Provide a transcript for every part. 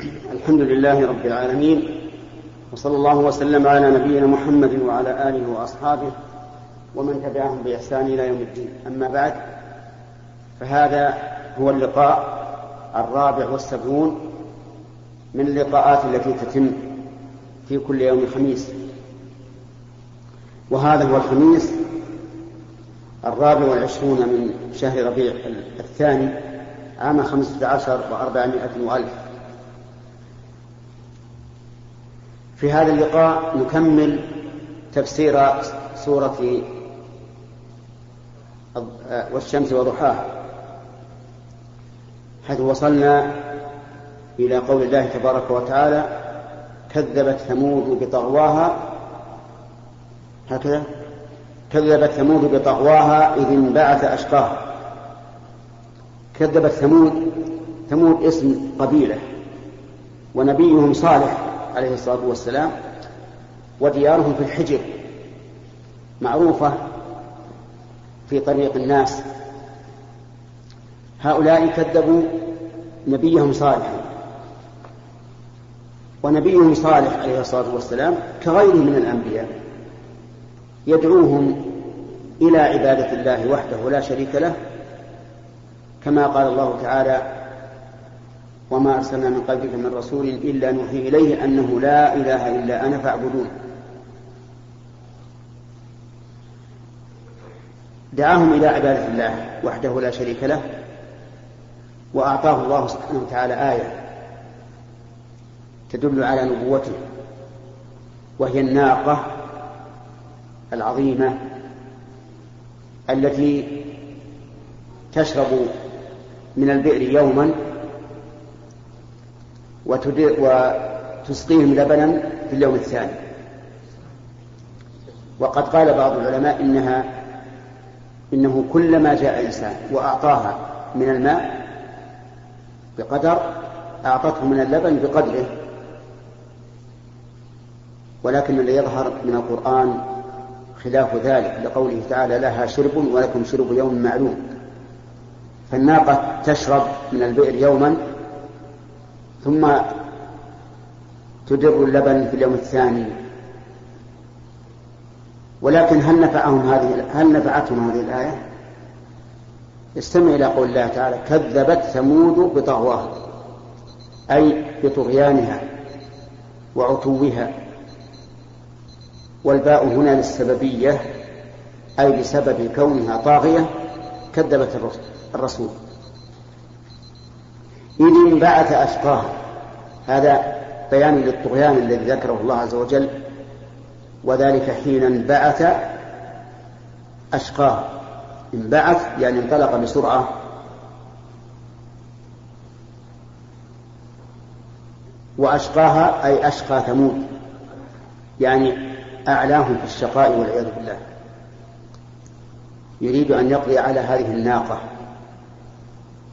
الحمد لله رب العالمين وصلى الله وسلم على نبينا محمد وعلى آله وأصحابه ومن تبعهم بإحسان إلى يوم الدين. أما بعد فهذا هو اللقاء الرابع والسبعون من اللقاءات التي تتم في كل يوم خميس وهذا هو الخميس الرابع والعشرون من شهر ربيع الثاني عام خمسة عشر وأربعمائة وألف. في هذا اللقاء نكمل تفسير سورة والشمس وضحاها حيث وصلنا إلى قول الله تبارك وتعالى كذبت ثمود بطغواها. هكذا. كذبت ثمود بطغواها إذ انبعث أشقاها. كذبت ثمود ثمود اسم قبيلة ونبيهم صالح. عليه الصلاة والسلام وديارهم في الحجر معروفة في طريق الناس. هؤلاء كذبوا نبيهم صالحا. ونبيهم صالح عليه الصلاة والسلام كغيره من الأنبياء. يدعوهم إلى عبادة الله وحده لا شريك له كما قال الله تعالى وما أرسلنا من قبلك من رسول إلا نوحي إليه أنه لا إله إلا أنا فاعبدون. دعاهم إلى عبادة الله وحده لا شريك له وأعطاه الله سبحانه وتعالى آية تدل على نبوته وهي الناقة العظيمة التي تشرب من البئر يوما وتسقيهم لبنا في اليوم الثاني. وقد قال بعض العلماء إنها إنه كلما جاء إنسان وأعطاها من الماء بقدر أعطته من اللبن بقدره. ولكن الذي يظهر من القرآن خلاف ذلك لقوله تعالى لها شرب ولكم شرب يوم معلوم. فالناقة تشرب من البئر يوما ثم تدر اللبن في اليوم الثاني. ولكن هل نفعهم هذه هل نفعتهم هذه الآية؟ استمع إلى قول الله تعالى كذبت ثمود بطغواها أي بطغيانها وعتوها. والباء هنا للسببية أي بسبب كونها طاغية كذبت الرسول. إذ انبعث أشقاها هذا بيان للطغيان الذي ذكره الله عز وجل. وذلك حين انبعث أشقاها انبعث يعني انطلق بسرعة. وأشقاها أي أشقى ثمود. يعني أعلاهم في الشقاء والعياذ بالله. يريد أن يقضي على هذه الناقة.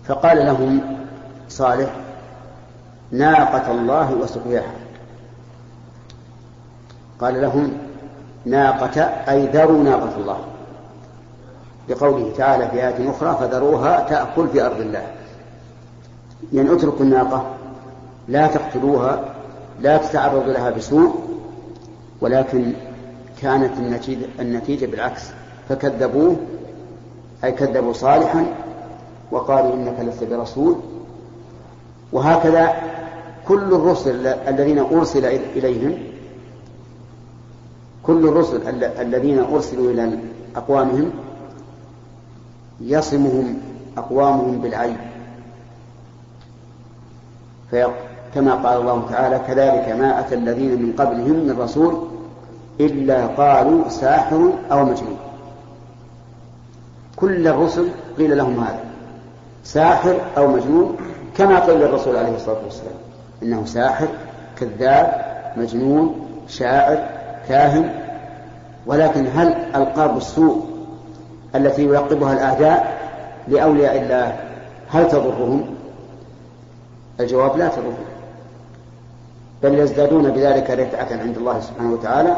فقال لهم صالح ناقة الله وسقياها. قال لهم ناقة أي ذروا ناقة الله. بقوله تعالى في آية أخرى فذروها تأكل في أرض الله. يعني اتركوا الناقة لا تقتلوها لا تتعرضوا لها بسوء ولكن كانت النتيجة, النتيجة بالعكس. فكذبوه أي كذبوا صالحا وقالوا إنك لست برسول وهكذا كل الرسل الذين أرسل إليهم كل الرسل الذين أرسلوا إلى أقوامهم يصمهم أقوامهم بالعيب كما قال الله تعالى كذلك ما أتى الذين من قبلهم من رسول إلا قالوا ساحر أو مجنون. كل الرسل قيل لهم هذا ساحر أو مجنون كما قيل للرسول عليه الصلاة والسلام إنه ساحر كذاب مجنون شاعر كاهن. ولكن هل ألقاب السوء التي يلقبها الأعداء لأولياء الله هل تضرهم؟ الجواب لا تضرهم بل يزدادون بذلك رفعة عند الله سبحانه وتعالى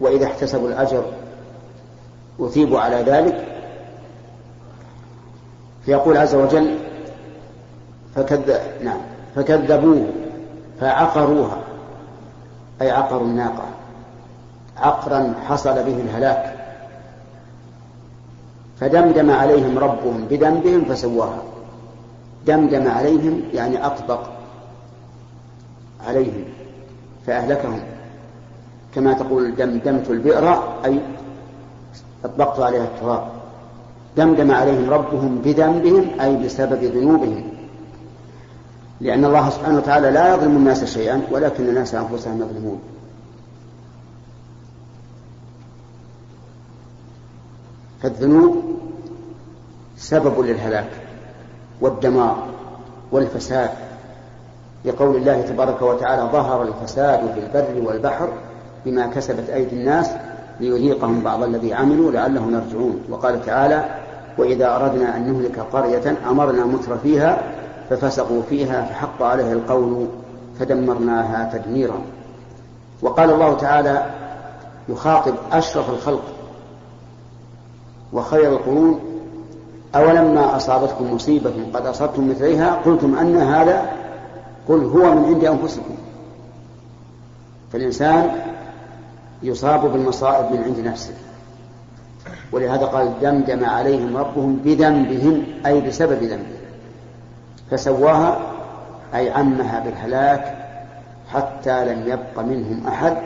وإذا احتسبوا الأجر أثيبوا على ذلك. فيقول عز وجل فكذب نعم فكذبوه فعقروها أي عقروا الناقة. عقرا حصل به الهلاك. فدمدم عليهم ربهم بذنبهم فسواها. دمدم عليهم يعني أطبق عليهم فأهلكهم. كما تقول دمدمت البئر أي أطبقت عليها التراب. دمدم عليهم ربهم بذنبهم أي بسبب ذنوبهم. لأن الله سبحانه وتعالى لا يظلم الناس شيئا ولكن الناس أنفسهم يظلمون. فالذنوب سبب للهلاك والدمار والفساد. لقول الله تبارك وتعالى ظهر الفساد في البر والبحر بما كسبت أيدي الناس ليذيقهم بعض الذي عملوا لعلهم يرجعون وقال تعالى وإذا أردنا أن نهلك قرية أمرنا متر فيها ففسقوا فيها فحق عليها القول فدمرناها تدميرا. وقال الله تعالى يخاطب أشرف الخلق وخير القرون أولما أصابتكم مصيبة قد أصبتم مثليها قلتم أن هذا قل هو من عند أنفسكم. فالإنسان يصاب بالمصائب من عند نفسه. ولهذا قال دمدم عليهم ربهم بذنبهم أي بسبب ذنبهم. فسواها أي عمها بالهلاك حتى لم يبق منهم أحد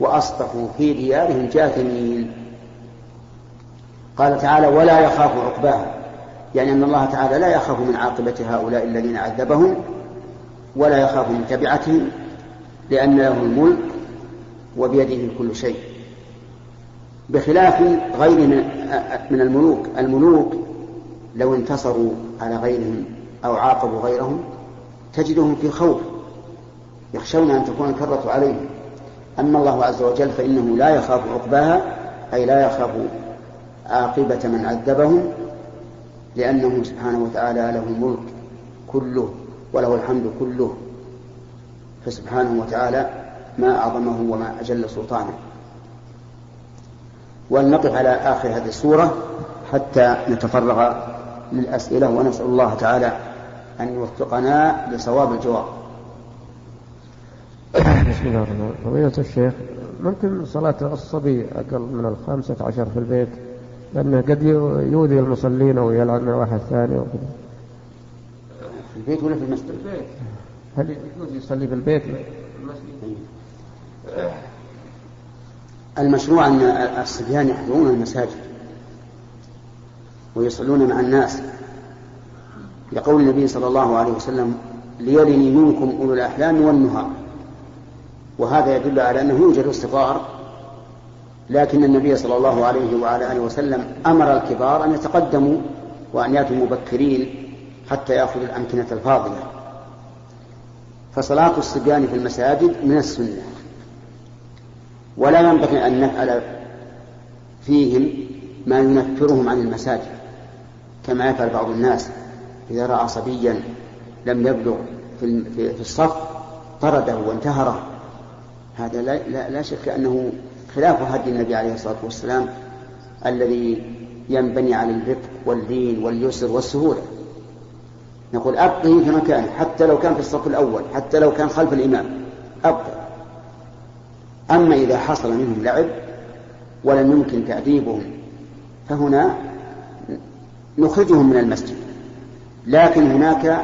وأصبحوا في ديارهم جاثمين. قال تعالى ولا يخاف عقباها. يعني أن الله تعالى لا يخاف من عاقبة هؤلاء الذين عذبهم ولا يخاف من تبعتهم لأن له الملك وبيده كل شيء. بخلاف غير من الملوك الملوك لو انتصروا على غيرهم أو عاقبوا غيرهم تجدهم في خوف يخشون أن تكون الكرة عليهم. أما الله عز وجل فإنه لا يخاف عقباها أي لا يخاف عاقبة من عذبهم لأنه سبحانه وتعالى له الملك كله وله الحمد كله. فسبحانه وتعالى ما أعظمه وما أجل سلطانه. ولنقف على آخر هذه السورة حتى نتفرغ للأسئلة ونسأل الله تعالى أن يوفقنا لصواب الجواب. بسم الله الرحمن الرحيم. فضيلة الشيخ ممكن صلاة الصبي أقل من الخامسة عشر في البيت؟ لأنه قد يؤذي المصلين أو يلعب مع واحد ثاني وكذا. في البيت ولا في المسجد؟ في البيت. هل يجوز يصلي في البيت؟ المسجد المشروع أن الصبيان يحضرون المساجد. ويصلون مع الناس لقول النبي صلى الله عليه وسلم ليلني منكم أولو الأحلام والنهى وهذا يدل على أنه يوجد الصغار لكن النبي صلى الله عليه وعلى آله وسلم أمر الكبار أن يتقدموا وأن يأتوا مبكرين حتى يأخذوا الأمكنة الفاضلة. فصلاة الصبيان في المساجد من السنة. ولا ينبغي أن نفعل فيهم ما ينفرهم عن المساجد. كما يفعل بعض الناس إذا رأى صبيا لم يبلغ في الصف طرده وانتهره. هذا لا, لا, لا شك أنه خلاف هدي النبي عليه الصلاة والسلام الذي ينبني على الرفق واللين واليسر والسهولة. نقول أبقه في مكانه حتى لو كان في الصف الأول حتى لو كان خلف الإمام أبقه. أما إذا حصل منهم لعب ولم يمكن تأديبهم فهنا نخرجهم من المسجد. لكن هناك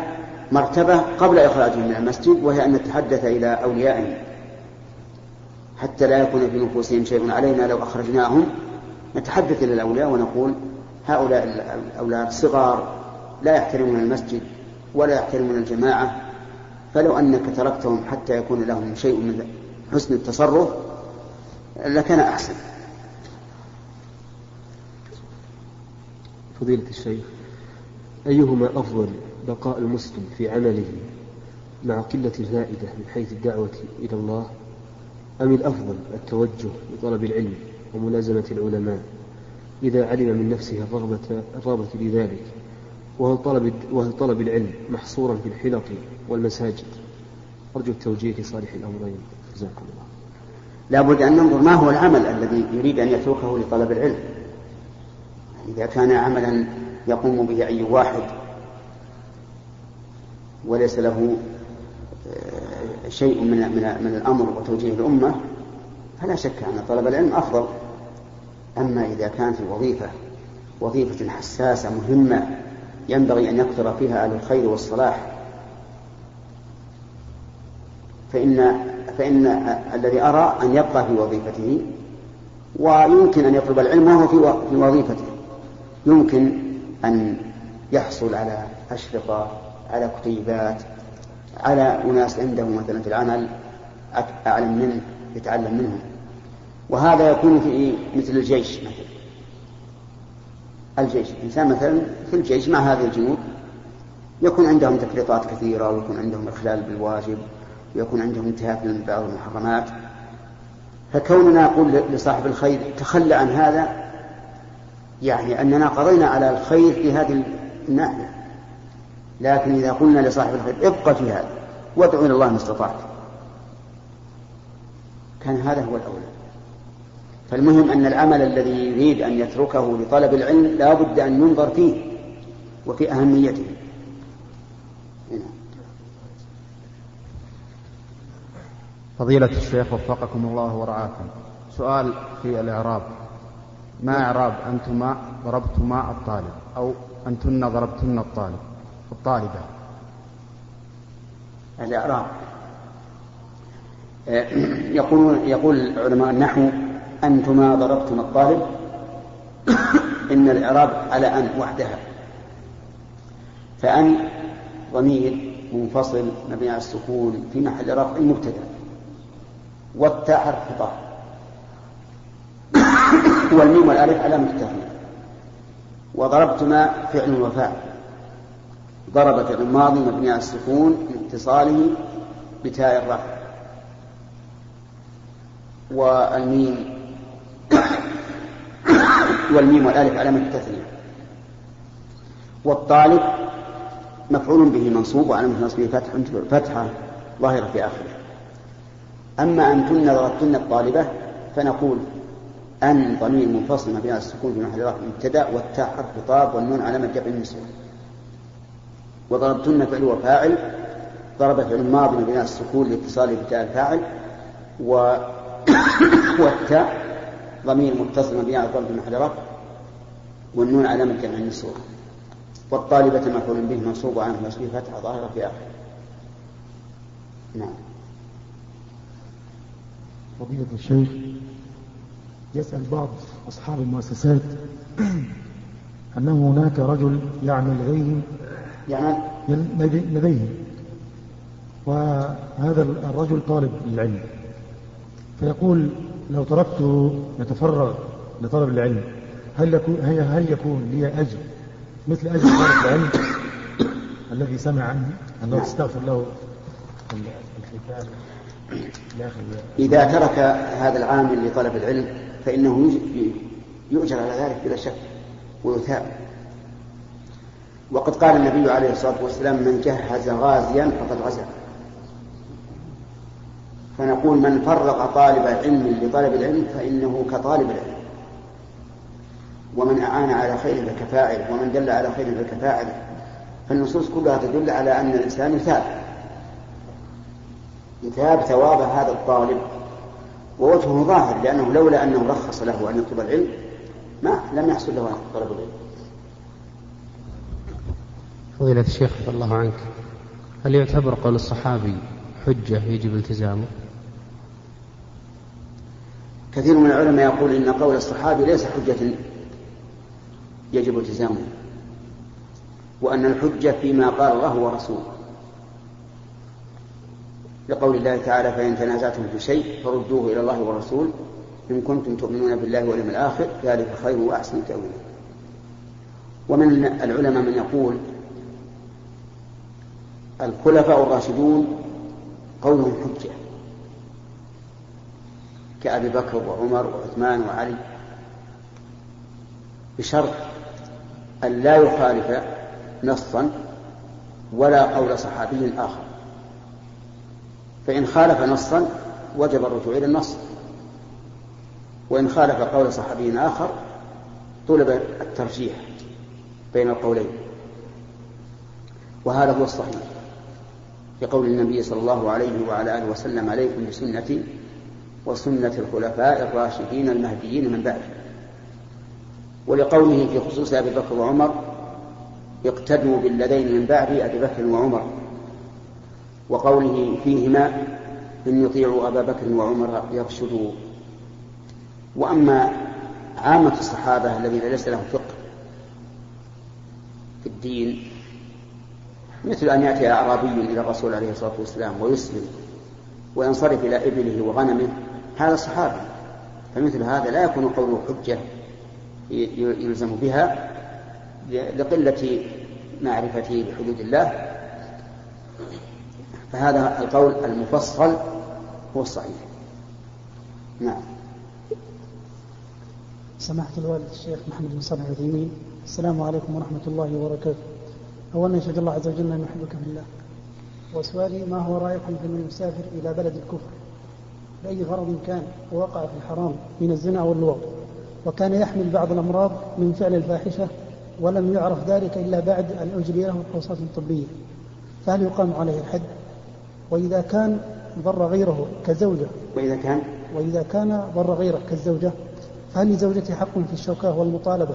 مرتبة قبل إخراجهم من المسجد وهي أن نتحدث إلى أوليائهم. حتى لا يكون في نفوسهم شيء علينا لو أخرجناهم. نتحدث إلى الأولياء ونقول هؤلاء الأولاد صغار لا يحترمون المسجد ولا يحترمون الجماعة. فلو أنك تركتهم حتى يكون لهم شيء من حسن التصرف لكان أحسن. فضيلة الشيخ أيهما أفضل بقاء المسلم في عمله مع قلة الفائدة من حيث الدعوة إلى الله أم الأفضل التوجه لطلب العلم وملازمة العلماء إذا علم من نفسه الرغبة, الرغبة لذلك وهل طلب, وهل طلب العلم محصورا في الحلق والمساجد؟ أرجو التوجيه لصالح الأمرين. جزاكم الله. لا بد أن ننظر ما هو العمل الذي يريد أن يتركه لطلب العلم. إذا كان عملا يقوم به أي واحد وليس له آه، شيء من من من الأمر وتوجيه الأمة فلا شك أن طلب العلم أفضل. أما إذا كانت الوظيفة وظيفة حساسة مهمة ينبغي أن يقدر فيها أهل الخير والصلاح فإن فإن الذي أرى أن يبقى في وظيفته ويمكن أن يطلب العلم وهو في وظيفته. يمكن أن يحصل على أشرطة على كتيبات على أناس عنده مثلا في العمل أعلم منه يتعلم منهم. وهذا يكون في مثل الجيش مثلا. الجيش الإنسان مثلا في الجيش مع هذه الجنود يكون عندهم تفريطات كثيرة ويكون عندهم إخلال بالواجب ويكون عندهم انتهاك من بعض المحرمات. فكوننا نقول لصاحب الخير تخلى عن هذا يعني أننا قضينا على الخير في هذه الناحية. لكن إذا قلنا لصاحب الخير ابقى في هذا وادعو إلى الله ما استطعت. كان هذا هو الأولى. فالمهم أن العمل الذي يريد أن يتركه لطلب العلم لا بد أن ينظر فيه وفي أهميته. فضيلة الشيخ وفقكم الله ورعاكم. سؤال في الإعراب. ما إعراب أنتما ضربتما الطالب أو أنتن ضربتن الطالب الطالبة. الإعراب. آه، يقولون يقول علماء النحو أنتما ضربتما الطالب. إن الإعراب على أن وحدها. فأن ضمير منفصل مبني على السكون في محل رفع مبتدأ والتاء حرف خطاب والميم والألف علامة التثنية وضربتما فعل وفاعل. ضرب فعل. ماضي مبني على السكون لاتصاله بتاء الرفع والميم. والميم والألف علامة التثنية والطالب مفعول به منصوب وعلامة نصبه فتح فتحة ظاهرة في آخره. أما أنتن ضربتن الطالبة فنقول أن ضمير منفصل على السكون في محل رفع مبتدأ والتاء حرف خطاب والنون علامة جمع النسوة. وضربتن فعل وفاعل. ضرب فعل ماضي مبني على السكون لاتصاله بتاء الفاعل. و... والتاء ضمير متصل مبني على ضرب محل رفع والنون علامة جمع النسوة. والطالبة مفعول به منصوب عنه نصبه فتحة ظاهرة في آخره. نعم. فضيلة الشيخ يسأل بعض أصحاب المؤسسات أنه هناك رجل يعمل لديهم يعمل لديهم وهذا الرجل طالب للعلم فيقول لو تركته يتفرغ لطلب العلم. هل يكون هل يكون لي أجر؟ مثل أجر طالب العلم الذي سمع عنه أنه تستغفر له الختان إذا ترك هذا العامل لطلب العلم فإنه يؤجر على ذلك بلا شك ويثاب. وقد قال النبي عليه الصلاة والسلام من جهز غازيا فقد غزا. فنقول من فرق طالب علم لطلب العلم فإنه كطالب العلم. ومن أعان على خير فكفاعل. ومن دل على خير فكفاعل. فالنصوص كلها تدل على أن الإنسان يثاب. يثاب ثواب هذا الطالب ووجهه ظاهر لأنه لولا أنه رخص له أن يطلب العلم ما لم يحصل له طلب العلم. فضيلة الشيخ رضي الله عنك. هل يعتبر قول الصحابي حجة يجب التزامه؟ كثير من العلماء يقول إن قول الصحابي ليس حجة يجب التزامه وأن الحجة فيما قال الله ورسوله. لقول الله تعالى فإن تنازعتم في شيء فردوه إلى الله والرسول. إن كنتم تؤمنون بالله واليوم الآخر ذلك خير وأحسن تأويلا ومن العلماء من يقول الخلفاء الراشدون قولهم حجة. كأبي بكر وعمر وعثمان وعلي. بشرط أن لا يخالف نصا ولا قول صحابي آخر. فإن خالف نصا وجب الرجوع إلى النص. وإن خالف قول صحابي آخر طلب الترجيح بين القولين. وهذا هو الصحيح لقول النبي صلى الله عليه وعلى آله وسلم عليكم بسنتي وسنة الخلفاء الراشدين المهديين من بعد. ولقوله في خصوص أبي بكر وعمر اقتدوا بالذين من بعد أبي بكر وعمر. وقوله فيهما إن يطيعوا أبا بكر وعمر يرشدوا. وأما عامة الصحابة الذين ليس لهم فقه في الدين مثل أن يأتي أعرابي إلى الرسول عليه الصلاة والسلام ويسلم وينصرف إلى إبله وغنمه هذا صحابي. فمثل هذا لا يكون قوله حجة يلزم بها لقلة معرفته بحدود الله. فهذا القول المفصل هو الصحيح. نعم. سماحة الوالد الشيخ محمد بن صالح العثيمين السلام عليكم ورحمة الله وبركاته. أولا يشهد الله عز وجل أن يحبك في الله. وسؤالي ما هو رأيكم في من يسافر إلى بلد الكفر؟ بأي غرض كان ووقع في الحرام من الزنا واللواط؟ وكان يحمل بعض الأمراض من فعل الفاحشة ولم يعرف ذلك إلا بعد أن أجري له فحوصات طبية. فهل يقام عليه الحد؟ وإذا كان ضر غيره كزوجة. وإذا كان؟ وإذا كان ضر غيره كالزوجة فهل لزوجته حق في الشوكة والمطالبة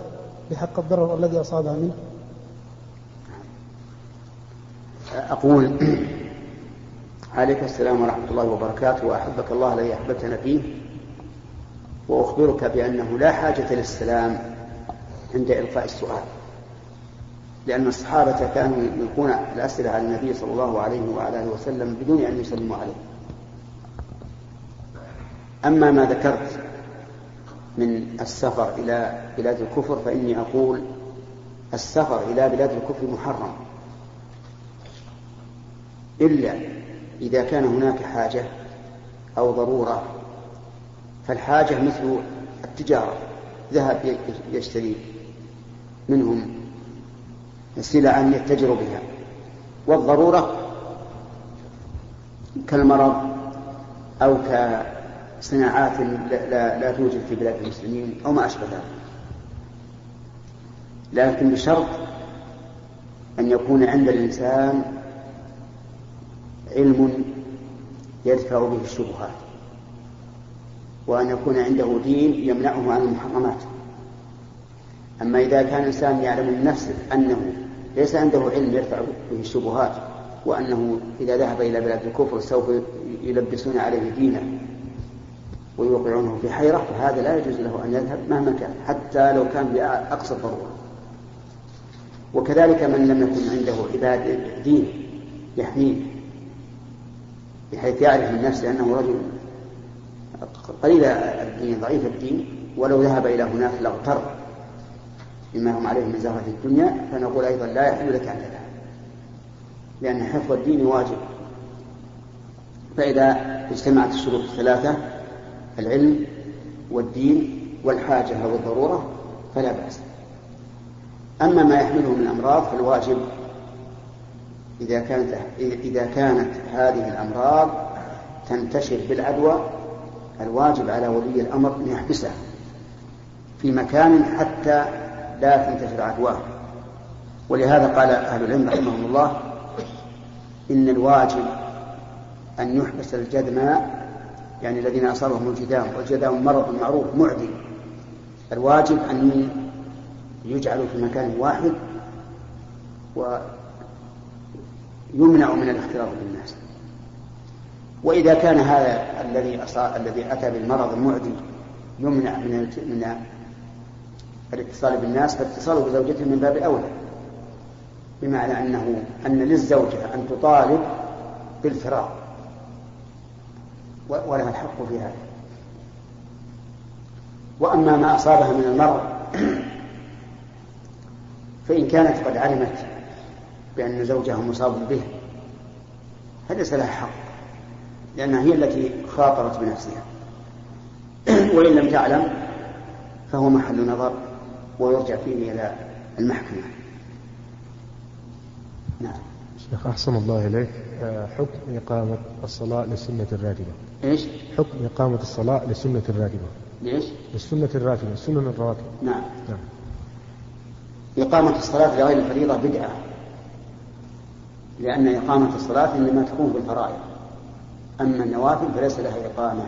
بحق الضرر الذي أصابها منه؟ أقول عليك السلام ورحمة الله وبركاته وأحبك الله الذي أحببتنا فيه وأخبرك بأنه لا حاجة للسلام عند إلقاء السؤال. لأن الصحابة كانوا يلقون الأسئلة على النبي صلى الله عليه وعلى آله وسلم بدون أن يسلموا عليه. أما ما ذكرت من السفر إلى بلاد الكفر فإني أقول السفر إلى بلاد الكفر محرم. إلا إذا كان هناك حاجة أو ضرورة فالحاجة مثل التجارة ذهب يشتري منهم سلعا يتجر بها. والضرورة كالمرض أو كصناعات لا, لا توجد في بلاد المسلمين أو ما أشبه ذلك. لكن بشرط أن يكون عند الإنسان علم يدفع به الشبهات وأن يكون عنده دين يمنعه عن المحرمات. أما إذا كان الإنسان يعلم من نفسه أنه ليس عنده علم يدفع به الشبهات وأنه إذا ذهب إلى بلاد الكفر سوف يلبسون عليه دينه ويوقعونه في حيرة فهذا لا يجوز له أن يذهب مهما كان حتى لو كان بأقصى الضرورة. وكذلك من لم يكن عنده عباد دين يحميه بحيث يعرف من نفسه أنه رجل قليل الدين ضعيف الدين ولو ذهب إلى هناك لاغتر. بما هم عليه من زهرة الدنيا فنقول أيضا لا يحل لك أن تذهب. لأن حفظ الدين واجب. فإذا اجتمعت الشروط الثلاثة العلم والدين والحاجة أو الضرورة فلا بأس. أما ما يحمله من الأمراض فالواجب إذا كانت إذا كانت هذه الأمراض تنتشر بالعدوى الواجب على ولي الأمر أن يحبسها في مكان حتى لا تنتشر عدواه ولهذا قال أهل العلم رحمهم الله إن الواجب أن يحبس الجدماء يعني الذين أصابهم الجدام والجدام مرض معروف معدي. الواجب أن يجعلوا في مكان واحد ويمنع من الاختلاط بالناس. وإذا كان هذا الذي الذي أتى بالمرض المعدي يمنع من من الاتصال بالناس فاتصاله بزوجته من باب أولى. بمعنى أنه أن للزوجة أن تطالب بالفراق ولها الحق في هذا. وأما ما أصابها من المرض فإن كانت قد علمت بأن زوجها مصاب به فليس لها حق لأنها هي التي خاطرت بنفسها. وإن لم تعلم فهو محل نظر. ويرجع فيه إلى المحكمة. نعم. شيخ أحسن الله إليك. آه، حكم إقامة الصلاة للسنة الراتبة. إيش؟ حكم إقامة الصلاة للسنة الراتبة. ليش؟ للسنة الراتبة السنن الرواتب. نعم. نعم. إقامة الصلاة لغير الفريضة بدعة. لأن إقامة الصلاة إنما تكون في الفرائض. أما النوافل فليس لها إقامة.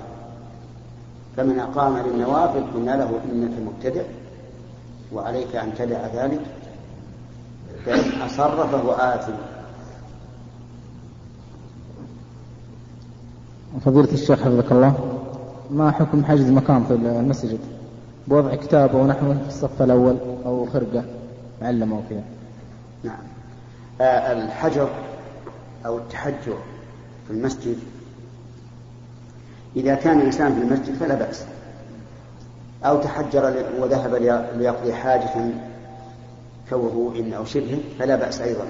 فمن أقام للنوافل قلنا له إنك مبتدع. وعليك أن تدع ذلك فإن أصر فهو آثم. فضيلة الشيخ حفظك الله ما حكم حجز مكان في المسجد؟ بوضع كتاب أو نحوه في الصف الأول أو خرقة معلمة أو كذا. نعم. آه الحجر أو التحجر في المسجد إذا كان الإنسان في المسجد فلا بأس. أو تحجر وذهب ليقضي حاجة كوضوء أو شبهه فلا بأس أيضا.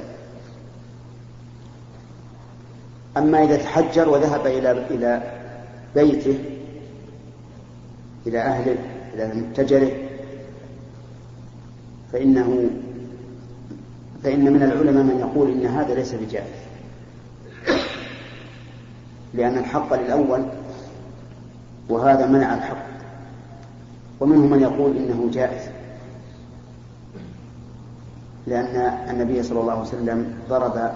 أما إذا تحجر وذهب إلى إلى بيته إلى أهله إلى متجره فإنه فإن من العلماء من يقول إن هذا ليس بجائز. لأن الحق للأول وهذا منع الحق. ومنهم من يقول إنه جائز. لأن النبي صلى الله عليه وسلم ضرب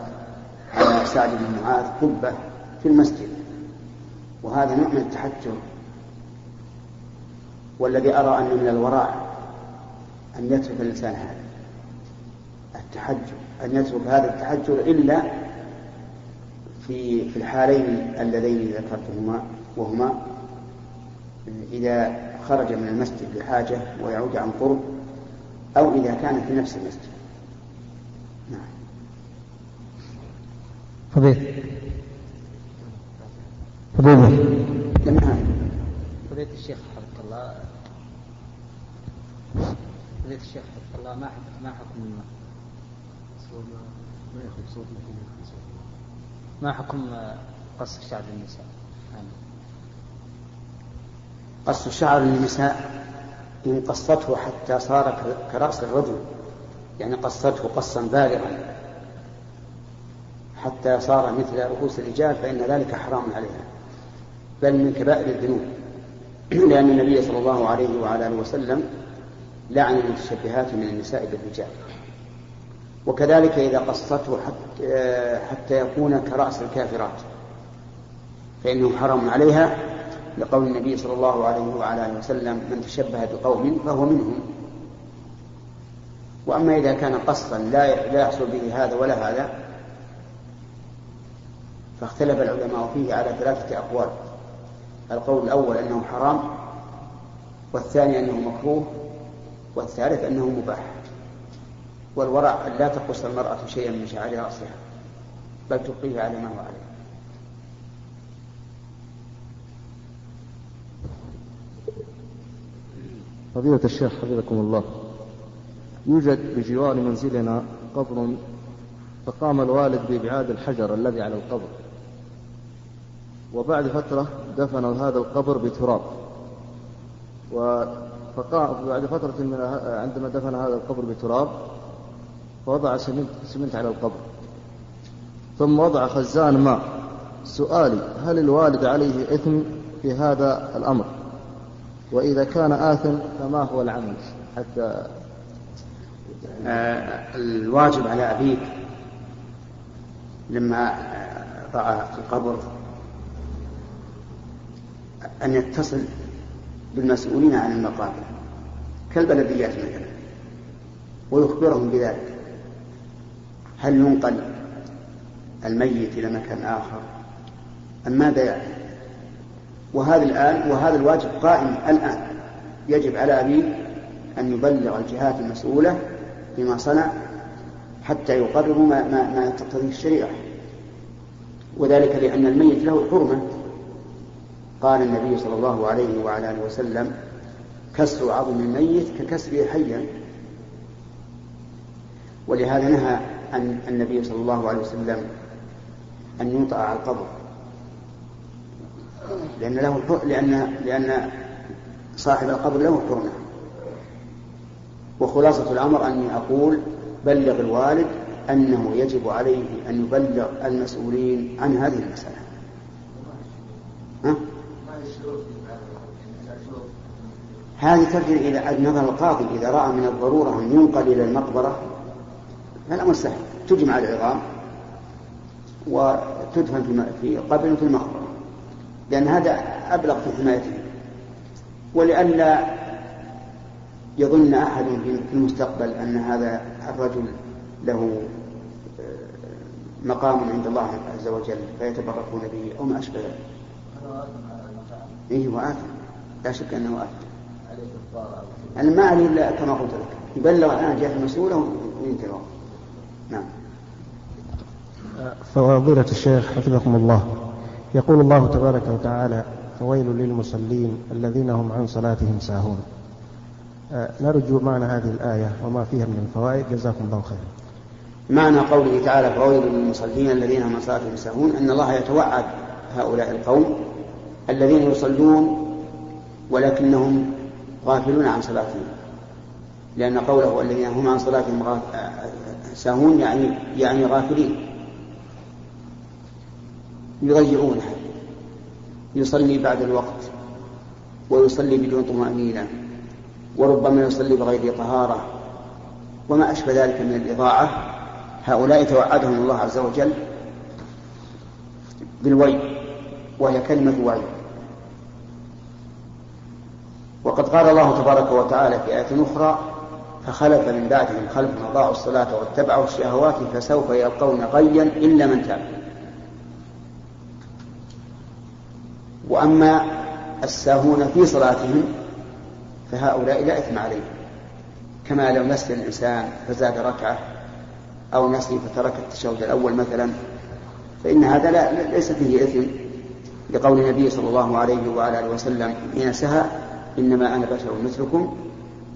على سعد بن معاذ قبة في المسجد وهذا نوع من التحجر. والذي أرى أن من الوراء أن يترك الإنسان هذا التحجر أن يترك هذا التحجر إلا في في الحالين اللذين ذكرتهما وهما إذا خرج من المسجد لحاجة ويعود عن قرب أو إذا كان في نفس المسجد. نعم. فضيل. فضيل. فضيلة الشيخ حفظك الله. فضيلة الشيخ حفظك الله ما ما حكم ما صوت ما حكم قص الشعر للنساء؟ قص الشعر للنساء إن قصته حتى صار كرأس الرجل يعني قصته قصا بالغا. حتى صار مثل رؤوس الرجال فإن ذلك حرام عليها. بل من كبائر الذنوب. لأن النبي صلى الله عليه وعلى آله وسلم لعن المتشبهات من النساء بالرجال. وكذلك إذا قصته حتى, حتى يكون كرأس الكافرات فإنه حرام عليها. لقول النبي صلى الله عليه وعلى آله وسلم من تشبه بقوم فهو منهم. وأما إذا كان قصدا لا يحصل به هذا ولا هذا فاختلف العلماء فيه على ثلاثة أقوال. القول الأول أنه حرام والثاني أنه مكروه والثالث أنه مباح. والورع أن لا تقص المرأة شيئا من شعر رأسها بل تبقيه على ما هو عليه. فضيلة الشيخ حفظكم الله. يوجد بجوار منزلنا قبر فقام الوالد بإبعاد الحجر الذي على القبر. وبعد فترة دفنوا هذا القبر بتراب. فقام بعد فترة من عندما دفن هذا القبر بتراب فوضع سمنت, سمنت على القبر. ثم وضع خزان ماء. سؤالي هل الوالد عليه إثم في هذا الأمر؟ وإذا كان آثم فما هو العمل؟ حتى آه الواجب على أبيك لما رأى القبر أن يتصل بالمسؤولين عن المقابر كالبلديات مثلا ويخبرهم بذلك. هل ينقل الميت إلى مكان آخر؟ أم ماذا يعني وهذا الآن وهذا الواجب قائم الآن. يجب على أبيه أن يبلغ الجهات المسؤولة بما صنع حتى يقرروا ما, ما, ما تقتضيه الشريعة. وذلك لأن الميت له حرمة. قال النبي صلى الله عليه وعلى آله وسلم كسر عظم الميت ككسره حيا. ولهذا نهى عن النبي صلى الله عليه وسلم أن ينطأ على القبر. لأن له لأن لأن صاحب القبر له حرمة وخلاصة الأمر أني أقول بلغ الوالد أنه يجب عليه أن يبلغ المسؤولين عن هذه المسألة. ها؟ هذه ترجع إلى نظر القاضي. إذا رأى من الضرورة أن ينقل إلى المقبرة فالأمر سهل. تجمع العظام وتدفن في قبر في المقبرة. لأن هذا أبلغ في حمايته ولئلا يظن أحد في المستقبل أن هذا الرجل له آه، مقام عند الله عز وجل فيتبركون به أو ما أشبه ذلك. إيه هو آثم لا شك أنه آثم. أنا ما عليه إلا كما قلت لك. يبلغ الآن جهة المسؤولة وينتهي. الوقت. نعم. فضيلة الشيخ حفظكم الله. يقول الله تبارك وتعالى فويل للمصلين الذين هم عن صلاتهم ساهون. آه، نرجو معنى هذه الآية وما فيها من الفوائد. جزاكم الله خيرا. معنى قوله تعالى فويل للمصلين الذين هم عن صلاتهم ساهون أن الله يتوعد هؤلاء القوم الذين يصلون ولكنهم غافلون عن صلاتهم. لأن قوله الذين هم عن صلاتهم غاف- آه، ساهون يعني يعني غافلين. يضيعونها يصلي بعد الوقت ويصلي بدون طمأنينة وربما يصلي بغير طهارة وما أشبه ذلك من الإضاعة. هؤلاء توعدهم الله عز وجل بالويل وهي كلمة ويل وقد قال الله تبارك وتعالى في آية أخرى فخلف من بعدهم خلف أضاعوا الصلاة واتبعوا الشهوات فسوف يلقون غيا إلا من تاب. وأما الساهون في صلاتهم فهؤلاء لا إثم عليهم. كما لو نسي الإنسان فزاد ركعة أو نسي فترك التشهد الأول مثلا فإن هذا لا ليس فيه إثم لقول النبي صلى الله عليه وعلى آله وسلم حين سهى إنما أنا بشر مثلكم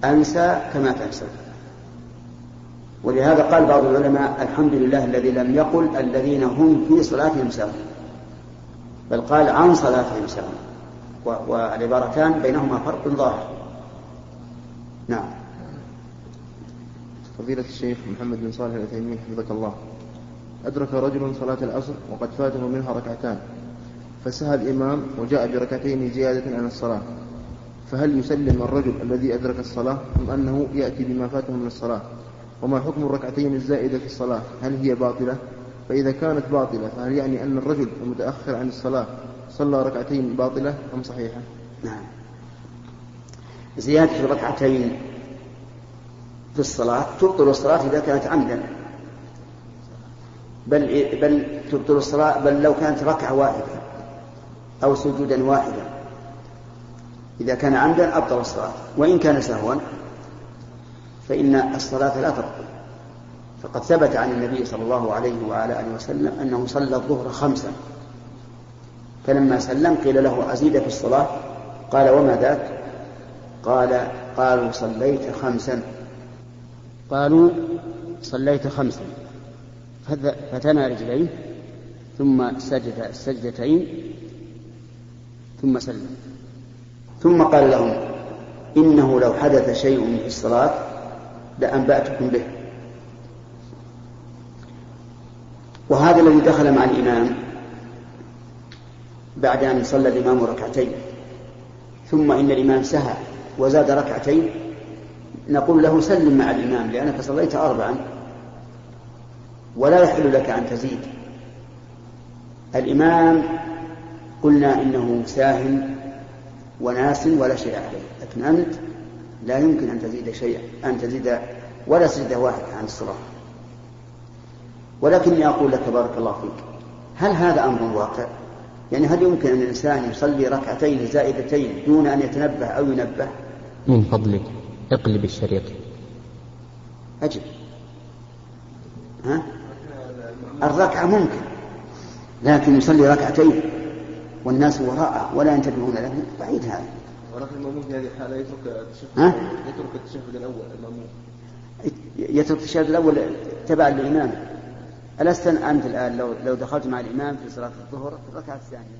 أنسى كما تنسون ولهذا قال بعض العلماء الحمد لله الذي لم يقل الذين هم في صلاتهم ساهون. بل قال عن صلاتهم و- والعبارتان بينهما فرق ظاهر. نعم. فضيلة الشيخ محمد بن صالح العثيمين حفظك الله. أدرك رجل صلاة العصر وقد فاته منها ركعتان. فسهى الإمام وجاء بركعتين زيادة عن الصلاة. فهل يسلم الرجل الذي أدرك الصلاة أم أنه يأتي بما فاته من الصلاة؟ وما حكم الركعتين الزائدة في الصلاة؟ هل هي باطلة؟ فإذا كانت باطلة فهل يعني أن الرجل المتأخر عن الصلاة صلى ركعتين باطلة أم صحيحة؟ نعم. زيادة الركعتين في الصلاة تبطل الصلاة إذا كانت عمدا. بل بل تبطل الصلاة بل لو كانت ركعة واحدة أو سجودا واحدا. إذا كان عمدا أبطل الصلاة وإن كان سهوا فإن الصلاة لا تبطل. فقد ثبت عن النبي صلى الله عليه وعلى آله وسلم أنه صلى الظهر خمسا. فلما سلم قيل له أزيد في الصلاة؟ قال وما ذاك؟ قال قالوا صليت خمسا. قالوا صليت خمسا. فتنى رجليه ثم سجد السجدتين ثم سلم. ثم قال لهم إنه لو حدث شيء في الصلاة لأنبأتكم به. وهذا الذي دخل مع الإمام بعد أن صلى الإمام ركعتين. ثم إن الإمام سهى وزاد ركعتين. نقول له سلم مع الإمام لأنك صليت أربعا. ولا يحل لك أن تزيد. الإمام قلنا إنه ساهن وناس ولا شيء عليه. لكن أنت لا يمكن أن تزيد شيئا أن تزيد ولا سجدة واحدة عن الصلاة. ولكني أقول لك بارك الله فيك هل هذا أمر واقع؟ يعني هل يمكن أن الإنسان يصلي ركعتين زائدتين دون أن يتنبه أو ينبه؟ من فضلك اقلب الشريط أجل ها؟ الركعة ممكن لكن يصلي ركعتين والناس وراءه ولا ينتبهون له بعيد هذا ولكن المأموم في هذه الحالة يترك التشهد ها؟ يترك التشهد الأول المأموم يترك التشهد الأول تبعا للإمام ألست أنت الآن لو لو دخلت مع الإمام في صلاة الظهر في الركعة الثانية؟